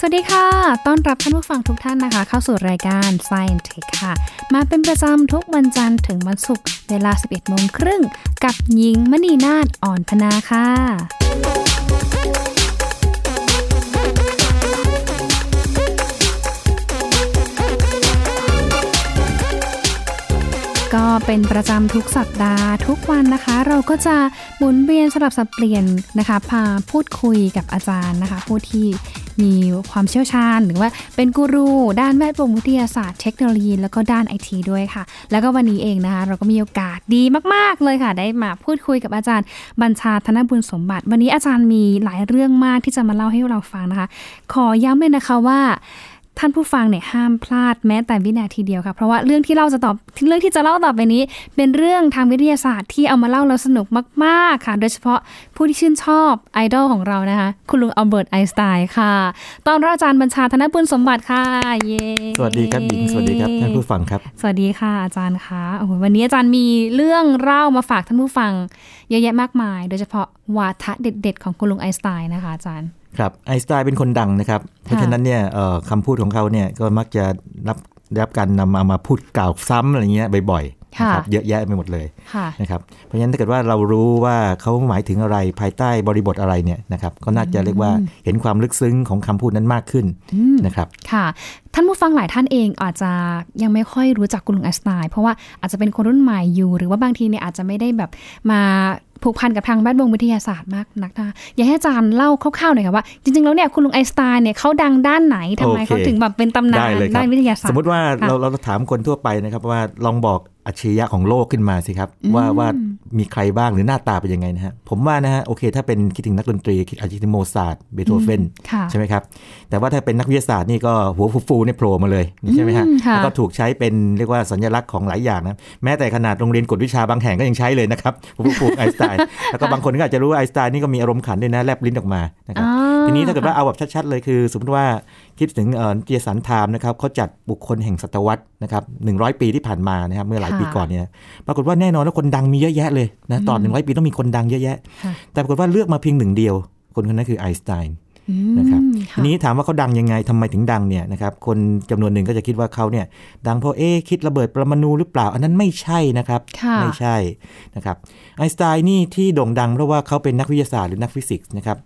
สวัสดีค่ะ ต้อนรับท่านผู้ฟังทุกท่านนะคะ เข้าสู่รายการ Science Tech ค่ะ มาเป็นประจำทุกวันจันทร์ถึงวันศุกร์เวลา 11โมงครึ่ง กับหญิงมณีนาฏอ่อนพนาค่ะก็เป็นประจำทุกสัปดาห์ทุกวันนะคะ เราก็จะหมุนเวียนสลับสับเปลี่ยนนะคะ พาพูดคุยกับอาจารย์นะคะ ผู้ที่ มีความเชี่ยวชาญ หรือว่าเป็นกูรูด้านแวดวงวิทยาศาสตร์เทคโนโลยี แล้วก็ด้านไอทีด้วยค่ะ แล้วก็วันนี้เองนะคะ เราก็มีโอกาสดีมาก ๆ เลยค่ะ ได้มาพูดคุยกับอาจารย์บัญชาธนบุญสมบัติ วันนี้อาจารย์มีหลายเรื่องมากที่จะมาเล่าให้เราฟังนะคะ ขอย้ำเลยนะคะว่า ท่านผู้ฟังเนี่ยห้ามพลาดแม้แต่วินาทีเดียวค่ะ เพราะว่าเรื่องที่เราจะตอบเรื่องที่จะเล่าต่อไปนี้ เป็นเรื่องทางวิทยาศาสตร์ที่เอามาเล่าแล้วสนุกมาก ๆ ค่ะ โดยเฉพาะผู้ที่ชื่นชอบไอดอลของเรานะคะ คุณลุงอัลเบิร์ตไอน์สไตน์ค่ะ ตอนรับอาจารย์บัญชาธนบุญสมบัติค่ะ เย้สวัสดีครับหญิงสวัสดีครับท่านผู้ฟังครับ สวัสดีค่ะอาจารย์คะโอ้โหวันนี้อาจารย์มีเรื่องเล่ามาฝากท่านผู้ฟัง เยอะแยะมากมาย โดยเฉพาะวาทะเด็ด ๆ ของคุณลุงไอน์สไตน์นะคะอาจารย์ ครับไอน์สไตน์เป็นคนดังนะครับ เพราะฉะนั้นเนี่ยเอ่อคำพูดของเขาเนี่ยก็มักจะรับได้รับการนำมามาพูดกล่าวซ้ำอะไรเงี้ยบ่อยๆนะครับค่ะเยอะแยะไปหมดเลยค่ะนะครับเพราะฉะนั้นถ้าเกิดว่าเรารู้ว่าเขาหมายถึงอะไรภายใต้บริบทอะไรเนี่ยนะครับก็น่าจะเรียกว่าเห็นความลึกซึ้งของคำพูดนั้นมากขึ้นนะครับค่ะ ท่านผู้ฟังหลายท่านเองอาจจะยังไม่ค่อยรู้จักคุณลุงไอน์สไตน์เพราะว่าอาจจะเป็นคนรุ่นใหม่อยู่ หรือว่าบางทีเนี่ยอาจจะไม่ได้แบบมาผูกพันกับทางแวดวงวิทยาศาสตร์มากนักนะอยากให้อาจารย์เล่าคร่าวๆหน่อยค่ะว่า จริงๆ แล้วเนี่ยคุณลุงไอน์สไตน์เนี่ยเขาดังด้านไหนทำไมโอเคเขาถึงแบบเป็นตำนาได้นเลยครับด้านวิทยาศาสตสร์มมติว่าค่ะเราเราถามคนทั่วไปนะครับว่าลองบอกอัจฉริยะของโลกขึ้นมาสิครับ ว่าว่ามีใครบ้างหรือหน้าตาเป็นยังไงนะฮะผมว่านะฮะโอเค ถ้าเป็นคิดถึงนักดนตรีคิดอาจจะคิดถึงโมซาร์ทเบโธเฟนค่ะใช่ไหมครับ แต่ว่าถ้าเป็นนักวิทยาศาสตร์นี่ก็หัวฟูๆเนี่ยโผล่มาเลยใช่ไหมฮะอืมค่ะแล้วก็ถูกใช้เป็นเรียกว่าสัญลักษณ์ของหลายอย่างนะแม้แต่ขนาดโรงเรียนกวดวิชาบางแห่งก็ยังใช้เลยนะครับหัวฟูๆไอน์สไตน์แล้วก็บางคนก็อาจจะรู้ว่าไอน์สไตน์นี่ก็มีอารมณ์ขันด้วยนะแลบลิ้นออกมานะครับอ๋อทีนี้ถ้าเกิดว่าเอาแบบชัดๆเลยคือ สมมติว่าคิดถึงเอ่อนิตยสารไทม์นะครับเขาจัดบุคคลแห่งศตวรรษนะครับหนึ่งปีที่ผ่านมานะครับเมื่อหลายปีก่อนเนี่ยปรากฏว่าแน่นอนแล้วคนดังมีเยอะแยะเลยนะตอนหนึ่งร้อยปีต้องมีคนดังเยอะแยะค่ะแต่ปรากฏว่าเลือกมาเพียงหนึ่งเดียว คนคนนั้นคือไอน์สไตน์อืม นะครับค่ะทีนี้ถามว่าเขาดังยังไงทำไมถึงดังเนี่ยนะครับคนจำนวนหนึ่งก็จะคิดว่าเขาเนี่ยดังเพราะเอ๊ะคิดระเบิดปรมาณูหรือเปล่า อันนั้นไม่ใช่นะครับค่ะไม่ใช่นะครับไอน์สไตน์นี่ที่โด่งดังเพราะว่าเขาเป็นนักวิทยาศาสตร์หรือนักฟิสิกส์นะครับ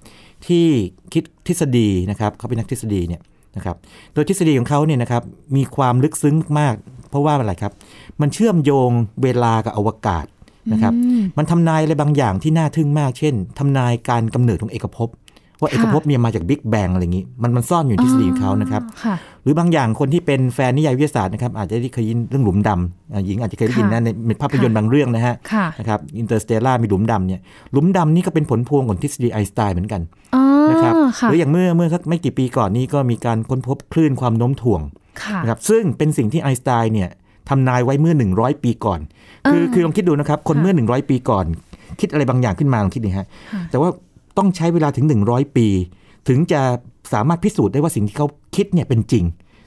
ที่คิดทฤษฎีนะครับเขาเป็นนักทฤษฎีเนี่ยนะครับโดยทฤษฎีของเขาเนี่ยนะครับมีความลึกซึ้งมากๆเพราะว่าอะไรครับ มันเชื่อมโยงเวลากับอวกาศนะครับอืมมันทำนายอะไรบางอย่างที่น่าทึ่งมาก เช่นทำนายการกำเนิดของเอกภพ ว่าเอกภพเนี่ยมาจากบิ๊กแบงอะไรอย่างนี้ มันมันซ่อนอยู่ในทฤษฎีของเขานะครับค่ะหรือบางอย่างคนที่เป็นแฟนนิยายวิทยาศาสตร์นะครับอาจจะได้เคยยินเรื่องหลุมดำอ่าหญิงอาจจะเคยได้ยินนะในในภาพยนตร์บางเรื่องนะฮะค่ะนะครับ Interstellar มีหลุมดำเนี่ยหลุมดำนี่ก็เป็นผลพวงของทฤษฎีไอน์สไตน์เหมือนกันอ๋อนะครับค่ะหรืออย่างเมื่อเมื่อสักไม่กี่ปีก่อนนี้ก็มีการค้นพบคลื่นความโน้มถ่วงค่ะนะครับซึ่งเป็นสิ่งที่ไอน์สไตน์เนี่ยทำนายไว้เมื่อ 100 ปีก่อน คือคือลองคิดดูนะครับ คนค่ะเมื่อ 100 ปีก่อน คิดอะไรบางอย่างขึ้นมาลองคิดดูฮะค่ะแต่ว่า ต้องใช้เวลาถึง 100 ปี ถึงจะสามารถพิสูจน์ได้ว่าสิ่งที่เขาคิดเนี่ยเป็นจริง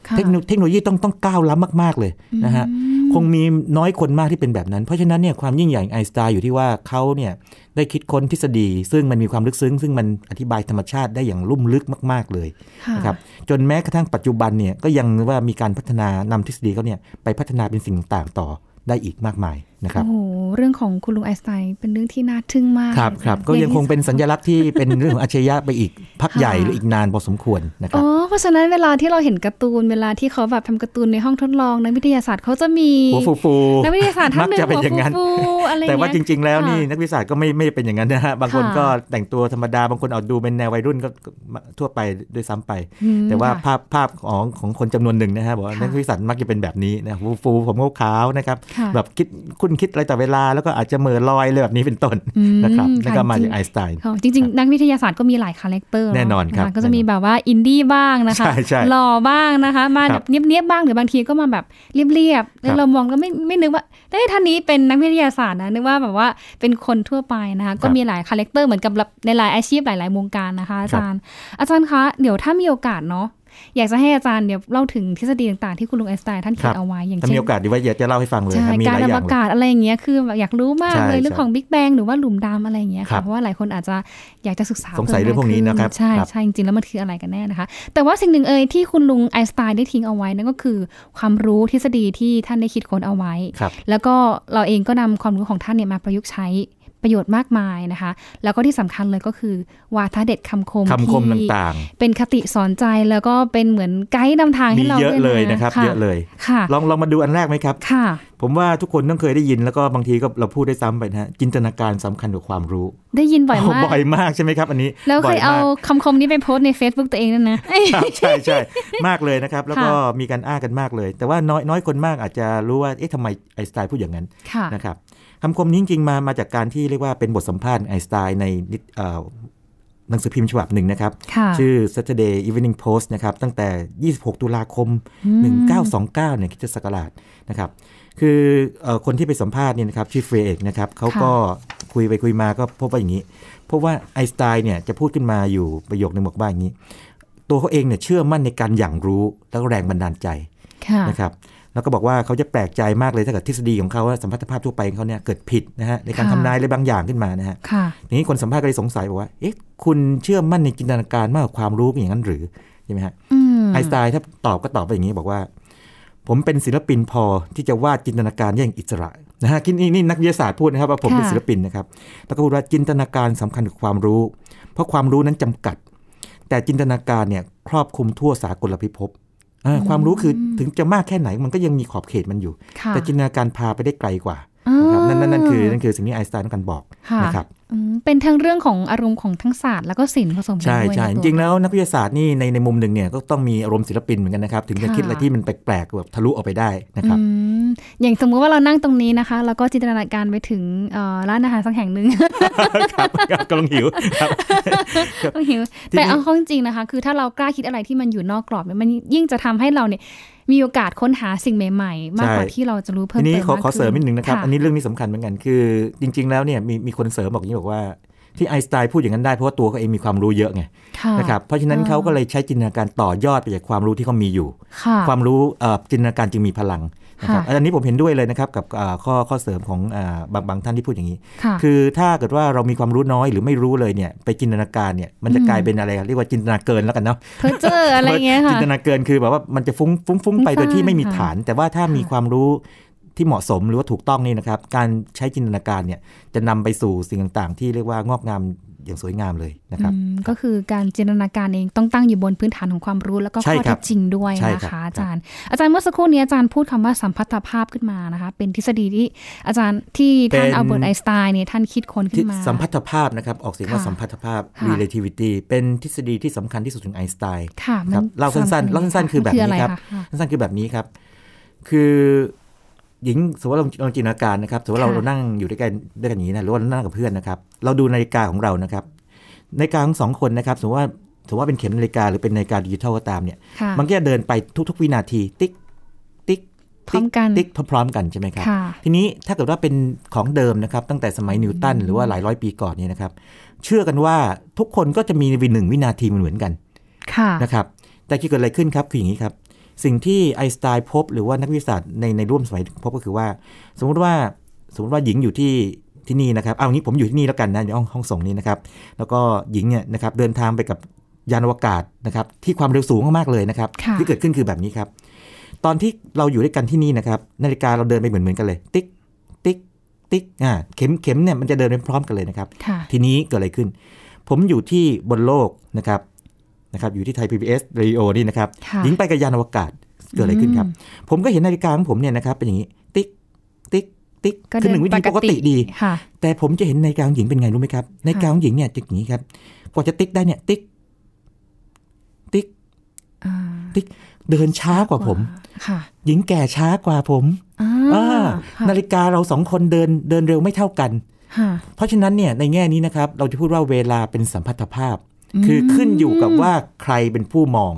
ค่ะเทคโนเทคโนโลยีต้องต้องก้าวล้ำมาก ๆ เลยนะฮะคงมีน้อยคนมากที่เป็นแบบนั้น เพราะฉะนั้นเนี่ยความยิ่งใหญ่ของไอน์สไตน์อยู่ที่ว่าเขาเนี่ยได้คิดค้นทฤษฎี ซึ่งมันมีความลึกซึ้ง ซึ่งมันอธิบายธรรมชาติได้อย่างลุ่มลึกมาก ๆ เลยค่ะนะครับจนแม้กระทั่งปัจจุบันเนี่ยก็ยังว่ามีการพัฒนานำทฤษฎีเขาเนี่ยไปพัฒนาเป็นสิ่งต่างๆต่อได้อีกมากมาย นะครับโอ้โหเรื่องของคุณลุงไอน์สไตน์เป็นเรื่องที่น่าทึ่งมากครับครับก็ยังคงเป็นสัญลักษณ์ที่เป็นเรื่องของอัจฉริยะไปอีกพักใหญ่หรืออีกนานพอสมควรนะครับอ๋อเพราะฉะนั้นเวลาที่เราเห็นการ์ตูนเวลาที่เขาแบบทำการ์ตูนในห้องทดลองนักวิทยาศาสตร์เขาจะมีหัวฟูฟูนักวิทยาศาสตร์ท่านมักหนึ่งจะเป็นอย่างนั้นหัวฟูๆอะไรแต่ว่าจเงี้ยริง ๆ แล้วนี่ค่ะนักวิทยาศาสตร์ก็ไม่ไม่เป็นอย่างนั้นนะฮะบางคนค่ะก็แต่งตัวธรรมดาบางคนเอาดูเป็นแนววัยรุ่นก็ก็ทั่วไปด้วยซ้ำไปอืมแต่ว่าค่ะภาพภาพของของคนจำนวนหนึ่งนะฮะบอกว่าค่ะนักวิทยาศาสตร์มักจะเป็นแบบนี้นะฟูฟูผมขาวๆนะครับค่ะแบบคิดคุณคิดอะไรต่อเวลาแล้วก็อาจจะเหม่อลอยเลยแบบนี้เป็นต้นอืมนะครับนั่นก็ค่ะมาจริจางกไอน์สไตน์ค่ะจริงๆ นักวิทยาศาสตร์ก็มีหลายคาแรคเตอร์เะแน่นอนครับะก็จะมีแบบว่าอินดี้บ้างนะคะใช่ใช่หล่อบ้างนะคะ มาครับเนียบๆบ้างหรือบางทีก็มาแบบเรียบๆครับเรามองก็ไม่ไม่นึกว่าเอ้ยท่านนี้เป็นนักวิทยาศาสตร์นะนึกว่าแบบว่าเป็นคนทั่วไปนะคะก็มีหลายคาแรคเตอร์เหมือนกับในหลายอาชีพหลาย ๆ วงการนะคะอาจารย์ อาจารย์คะเดี๋ยวถ้ามีโอกาสเนาะ อยากจะให้อาจารย์เนี่ยเล่าถึงทฤษฎีต่างๆที่คุณลุงไอน์สไตน์ท่านคเขีรัยบนเอาไว้อย่างถ้าเช่มีนโอกาสดีว่าอยากจะเล่าให้ฟังเลยใช่ครับมีหการลายออวย่างเลยกาศอะไรอย่างเงี้ยคือแบบอยากรู้มากใช่เลยเรื่องใช่ของบิ๊กแบงหรือว่าหลุมดำอะไรอย่างเงี้ยครัค่ะบเพราะว่าหลายคนอาจจะอยากจะศึกษาสงสัยเรื่องพวกนี้นะครับใช่ครับใช่จริงๆแล้วมันคืออะไรกันแน่นะคะ แต่ว่าสิ่งหนึ่งเอ่ยที่คุณลุงไอน์สไตน์ได้ทิ้งเอาไว้นั่นก็คือ ความรู้ทฤษฎีที่ท่านได้คิดค้นเอาไว้ครับแล้วก็เราเองก็นำความรู้ของท่านเนี่ยมาประยุกต์ใช้ ประโยชน์มากมายนะคะ แล้วก็ที่สำคัญเลยก็คือ วาทะเด็ดคำคมคำคมที่ต่างเป็นคติสอนใจแล้วก็เป็นเหมือนไกด์นำทางๆมีให้เราเยอะด้วยเลยนะครับ เยอะเลยค่ะลองลองมาดูอันแรกไหมครับค่ะ ผมว่าทุกคนต้องเคยได้ยินแล้วก็บางทีก็เราพูดได้ซ้ำไปนะฮะจินตนาการสำคัญกว่าความรู้ ได้ยินบ่อยมากบ่อยมากใช่ไหมครับ อันนี้แล้วเคบ่ยยเอามากคำคมนี้ไปโพสต์ใน Facebook ตัวเองนั่นนะครับใช่ใช่มากเลยนะครับ แล้วก็ค่ะมีการอ้างกันมากเลย แต่ว่าน้อยน้อยคนมากอาจจะรู้ว่าเอ๊ะทำไมไอน์สไตน์พูดอย่างนั้นค่ะนะครับ คำคมนี้จริงๆมามาจากการที่เรียกว่าเป็นบทสัมภาษณ์ไอน์สไตน์ในนิตเอ่อหนังสือพิมพ์ฉบับหนึ่งนะครับค่ะชื่อ Saturday Evening Post นะครับ ตั้งแต่ 26 ตุลาคม 1929 เนี่ยคริสตศักราชนะครับ คือเอ่อคนที่ไปสัมภาษณ์เนี่ยนะครับชื่อเฟรเอกนะครับเขาก็คุยไปคุยมาก็พบว่าอย่างนี้ เพราะว่าไอน์สไตน์เนี่ยจะพูดขึ้นมาอยู่ประโยคนึงบอกว่าอย่างนี้ ตัวเขาเองเนี่ยเชื่อมั่นในการอย่างรู้และแรงบันดาลใจค่ะนะครับ แล้วก็บอกว่าเขาจะแปลกใจมากเลยถ้าเกิดทฤษฎีของเขาว่าสัมพัทธภาพทั่วไปของเขาเนี่ยเกิดผิดนะฮะในการค่ะทำนายอะไรบางอย่างขึ้นมานะฮะค่ะทีนี้คนสัมภาษณ์ก็เลยสงสัยบอกว่าเอ๊ะคุณเชื่อมั่นในจินตนาการมากกว่าความรู้อย่างนั้นหรือใช่ไหมฮะอืมไอน์สไตน์ถ้าตอบก็ตอบไปอย่างนี้บอกว่า ผมเป็นศิลปินพอที่จะวาดจินตนาการอย่างอิสระนะฮะนี่นี่นักวิทยาศาสตร์พูดนะครับว่าผมเป็นค่ะศิลปินนะครับแล้วก็พูดว่าจินตนาการสำคัญกับความรู้ เพราะความรู้นั้นจำกัด แต่จินตนาการเนี่ยครอบคลุมทั่วสากลพิภพอ่า ความรู้คือถึงจะมากแค่ไหนมันก็ยังมีขอบเขตมันอยู่ค่ะแต่จินตนาการพาไปได้ไกลกว่าอ่านะครับนั่นนั่นนั่นคือนั่นคือสิ่งที่ไอน์สไตน์ต้องการบอกค่ะนะครับอืม เป็นทั้งเรื่องของอารมณ์ของทั้งศาสตร์แล้วก็ศิลป์ผสมกันใช่ด้วยใช่ในจตัวริงๆแล้วนักวิทยาศาสตร์นี่ในในมุมหนึ่งเนี่ยก็ต้องมีอารมณ์ศิลปินเหมือนกันนะครับถึงจะค่ะคิดอะไรที่มันแปลกๆแบบทะลุออกไปได้นะครับอืมอย่างสมมุติว่าเรานั่งตรงนี้นะคะ แล้วก็จินตนาการไปถึงเอ่อร้านอาหารสักแห่งหนึ่งครับกำลังหิวครับก็หิวทีนี้แต่เอาเข้าจริงๆนะคะ คือถ้าเรากล้าคิดอะไรที่มันอยู่นอกกรอบเนี่ยมันยิ่งจะทำให้เราเนี่ยมีโอกาสค้นหาสิ่งใหม่ๆ มากกว่าที่เราจะรู้เพิ่มทีเติมนี้ขอมากขอเสริมนิดนึงนะครับค่ะอันนี้เรื่องนี้สำคัญเหมือนกันคือ จริง ๆ แล้วเนี่ยมีมีคนเสริมบอกอย่างนี้บอกว่าที่ไอน์สไตน์พูดอย่างนั้นได้เพราะว่าตัวเขาเองมีความรู้เยอะไงค่ะนะครับเพราะฉะนั้นอ่าเขาก็เลยใช้จินตนาการต่อยอดไปจากความรู้ที่เขามีอยู่ค่ะความรู้เอ่อจินตนาการจึงมีพลังนะครับค่ะอันนี้ผมเห็นด้วยเลยนะครับกับอ่าข้อข้อเสริมของอ่าบางบางท่านที่พูดอย่างนี้ค่ะคือถ้าเกิดว่าเรามีความรู้น้อยหรือไม่รู้เลยเนี่ยไปจินตนาการเนี่ยมันจะอืมกลายเป็นอะไรอะเรียกว่าจินตนาเกินแล้วกันเนาะเพอเจออะไรเงี้ยจิค่ะนตนาเกินคือแบบว่ามันจะฟุ้งฟุ้งฟุ้งไปฟุ้งโดยที่ไม่มีซ่านฐาน แต่ว่าถ้ามีความรู้ ที่เหมาะสมหรือว่าถูกต้องนี่นะครับ การใช้จินตนาการเนี่ยจะนำไปสู่สิ่งต่างๆ ที่เรียกว่างอกงามอย่างสวยงามเลยนะครับอืมก็คือการจินตนาการเองต้องตั้งอยู่บนพื้นฐานของความรู้แล้วก็ใช่ข้อครัเท็บจจริงด้วยใช่นะครัคะบอาจารย์ อาจารย์เมื่อสักครู่นี้อาจารย์พูดคำว่าสัมพัทธภาพขึ้นมานะคะเป็นทฤษฎีที่อาจารย์ที่ท่านอัลเบิร์ตไอน์สไตน์เนี่ยท่านคิดค้นขึ้ที่นมา สัมพัทธภาพนะครับออกเสียงว่าค่ะสัมพัทธภาพค่ะ relativity เป็นทฤษฎีที่สำคัญที่สุดของไอน์สไตน์ค่ะครับมันเล่าสั้นๆเล่าสั้นๆคือแบบนี้ะไครับะะสั้นๆคือแบบนี้ครับ คือ หญิงสมมติว่าเราเราจินตนาการนะครับสมมติเราค่ะเรานั่งอยู่ด้วยกันด้วยกันอย่างนี้นะหรือว่าเรานั่งกับเพื่อนนะครับ เราดูนาฬิกาของเรานะครับนาฬิกาของสองคนนะครับสมมติว่าสมมติว่าเป็นเข็มนาฬิกาหรือเป็นนาฬิกาดิจิทัลก็ตามเนี่ยค่ะมันก็จะเดินไปทุก ๆ วินาที ติ๊ก ติ๊กพร้อมกันติ๊กพร้อมๆกันใช่ไหมครับค่ะทีนี้ถ้าเกิดว่าเป็นของเดิมนะครับ ตั้งแต่สมัยนิวตันหรือว่าหลายร้อยปีก่อนเนี่ยนะครับ เชื่อกันว่าทุกคนก็จะมีวิหนึ่งวินาทีเหมือนกันค่ะนะครับ แต่ที่เกิดอะไรขึ้นครับคืออย่างนี้ครับ สิ่งที่ไอน์สไตน์พบหรือว่านักวิทยาศาสตร์ในในร่วมสมัยพบก็คือว่า สมมุติว่าสมมติว่าหญิงอยู่ที่ที่นี่นะครับ เอางี้ผมอยู่ที่นี่แล้วกันนะในห้องห้องส่งนี้นะครับ แล้วก็หญิงเนี่ยนะครับเดินทางไปกับยานอวกาศนะครับที่ความเร็วสูงมากๆเลยนะครับค่ะที่เกิดขึ้นคือแบบนี้ครับ ตอนที่เราอยู่ด้วยกันที่นี่นะครับนาฬิกาเราเดินไปเหมือนเหมือนๆกันเลย ติ๊กติ๊กติ๊กอ่าเข็มเข็มเนี่ยมันจะเดินไปพร้อมกันเลยนะครับค่ะทีนี้เกิดอะไรขึ้น ผมอยู่ที่บนโลกนะครับ นะครับอยู่ที่ไทย PBS Radio นี่นะครับค่ะหญิงไปกับยานอวกาศเกิดอะไรขึ้นครับ ผมก็เห็นนาฬิกาของผมเนี่ยนะครับเป็นอย่างนี้ ติ๊กติ๊กติ๊กก็คือหนึ่งวิธีปกติดีค่ะแต่ผมจะเห็นนาฬิกาของหญิงเป็นไงรู้ไหมครับนาฬิกาของหญิงเนี่ยจะอย่างนี้ครับกว่าจะติ๊กได้เนี่ยติ๊กติ๊กอ่าเดินช้ากว่าผมค่ะหญิงแก่ช้ากว่าผมอ่าอ่าค่ะนาฬิกาเราสองคนเดินเดินเร็วไม่เท่ากันค่ะเพราะฉะนั้นเนี่ยในแง่นี้นะครับ เราจะพูดว่าเวลาเป็นสัมพัทธภาพ คือขึ้นอยู่กับว่าใครเป็นผู้มอง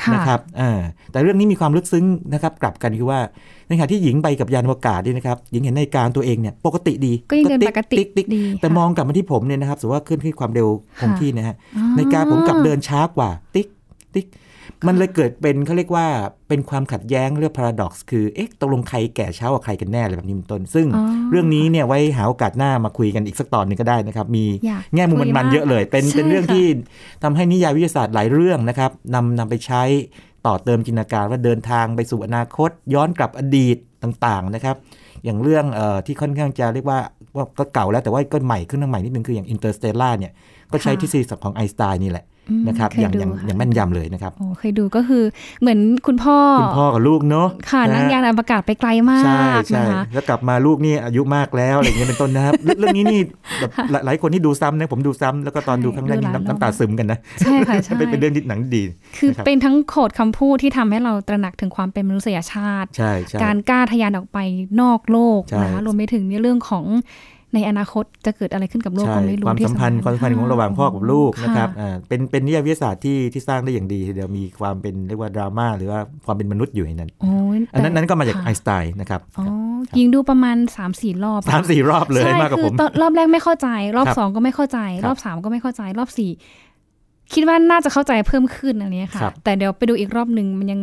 ค่ะนะครับอ่าแต่เรื่องนี้มีความลึกซึ้งนะครับ กลับกันคือว่าในขณะที่หญิงไปกับยานอวกาศนี่นะครับหญิงเห็นนาฬิกาตัวเองเนี่ยปกติดีก็ยังเดินติ๊ปกติติ๊ติ๊ดีแต่ค่ะมองกลับมาที่ผมเนี่ยนะครับสมมติว่าขึ้นที่ความเร็วคงค่ะที่นะฮะอ่นาฬิกาผมกลับเดินช้ากว่า ติ๊กติ๊ก มันเลยเกิดเป็นเขาเรียกว่าเป็นความขัดแย้งเรื่อง paradox คือเอ๊ะตกลงใครแก่เช้ากว่าใครกันแน่อะไรแบบนี้เป็นต้น ซึ่งอ๋อเรื่องนี้เนี่ยไว้หาโอกาสหน้ามาคุยกันอีกสักตอนหนึงก็ได้นะครับ มีอยากแง่มุมคุยมันมากๆเยอะเลย เป็นใช่เป็นเรื่องค่ะที่ทำให้นิยายวิทยาศาสตร์หลายเรื่องนะครับนำนำไปใช้ต่อเติมจินตนาการว่าเดินทางไปสู่อนาคต ย้อนกลับอดีตต่างๆนะครับ อย่างเรื่องเอ่อที่ค่อนข้างจะเรียกว่าว่าก็เก่าแล้วแต่ว่าก็ใหม่ขึ้นมาใหม่นิดนึงคืออย่าง Interstellar เนี่ยก็ใช้ค่ะทฤษฎีของไอน์สไตน์นี่แหละอืม นะครับเคยอย่างดูอย่างค่ะอย่างแม่นยำเลยนะครับโอ้เคยดูก็คือเหมือนคุณพ่อคุณพ่อกับลูกเนาะค่ะนั่งยานอวกาศไปไกลมากใช่ใช่นะคะแล้วกลับมาลูกนี่อายุมากแล้วอะไรอย่างเงี้ยเป็นต้นนะครับ เรื่องเรื่องนี้นี่แบบหลายหลายคนที่ดูซ้ำนะผมดูซ้ำแล้วก็ตอนใช่ดูครั้งแรกนี่ดูหลายรอบน้ำน้ำตาซึมกันนะใช่ค่ะใช่เป็นเป็นเรื่องที่หนังดี คือนะครับเป็นทั้งโขดคำพูดที่ทำให้เราตระหนักถึงความเป็นมนุษยชาติใช่ใช่การกล้าทะยานออกไปนอกโลกใช่นะคะรวมไปถึงในเรื่องของ ในอนาคตจะเกิดอะไรขึ้นกับโลกใช่ก็ไม่รู้ความที่สัมพันธ์สำความสัมพันธ์ของระหว่างพ่อกับลูกนะครับะอ่าเป็นเป็นนิยายวิทยาศาสตร์ที่ที่สร้างได้อย่างดีทีเดียวมีความเป็นเรียกว่าดราม่าหรือว่าความเป็นมนุษย์อยู่ในนั้นโอ้ยอันนั้นแต่นั้นก็มาจากค่ะไอน์สไตน์นะครับอ๋อยิงดูประมาณ3ามสี่รอบสามสี่รอบเลยใช่มากกว่าคืผอมตอนรอบแรกไม่เข้าใจ รอบครับสองก็ไม่เข้าใจครับรอบสามก็ไม่เข้าใจ รอบสี่ คิดว่าน่าจะเข้าใจเพิ่มขึ้นอันนี้ค่ะครับแต่เดี๋ยวไปดูอีกรอบหนึ่งมันยัง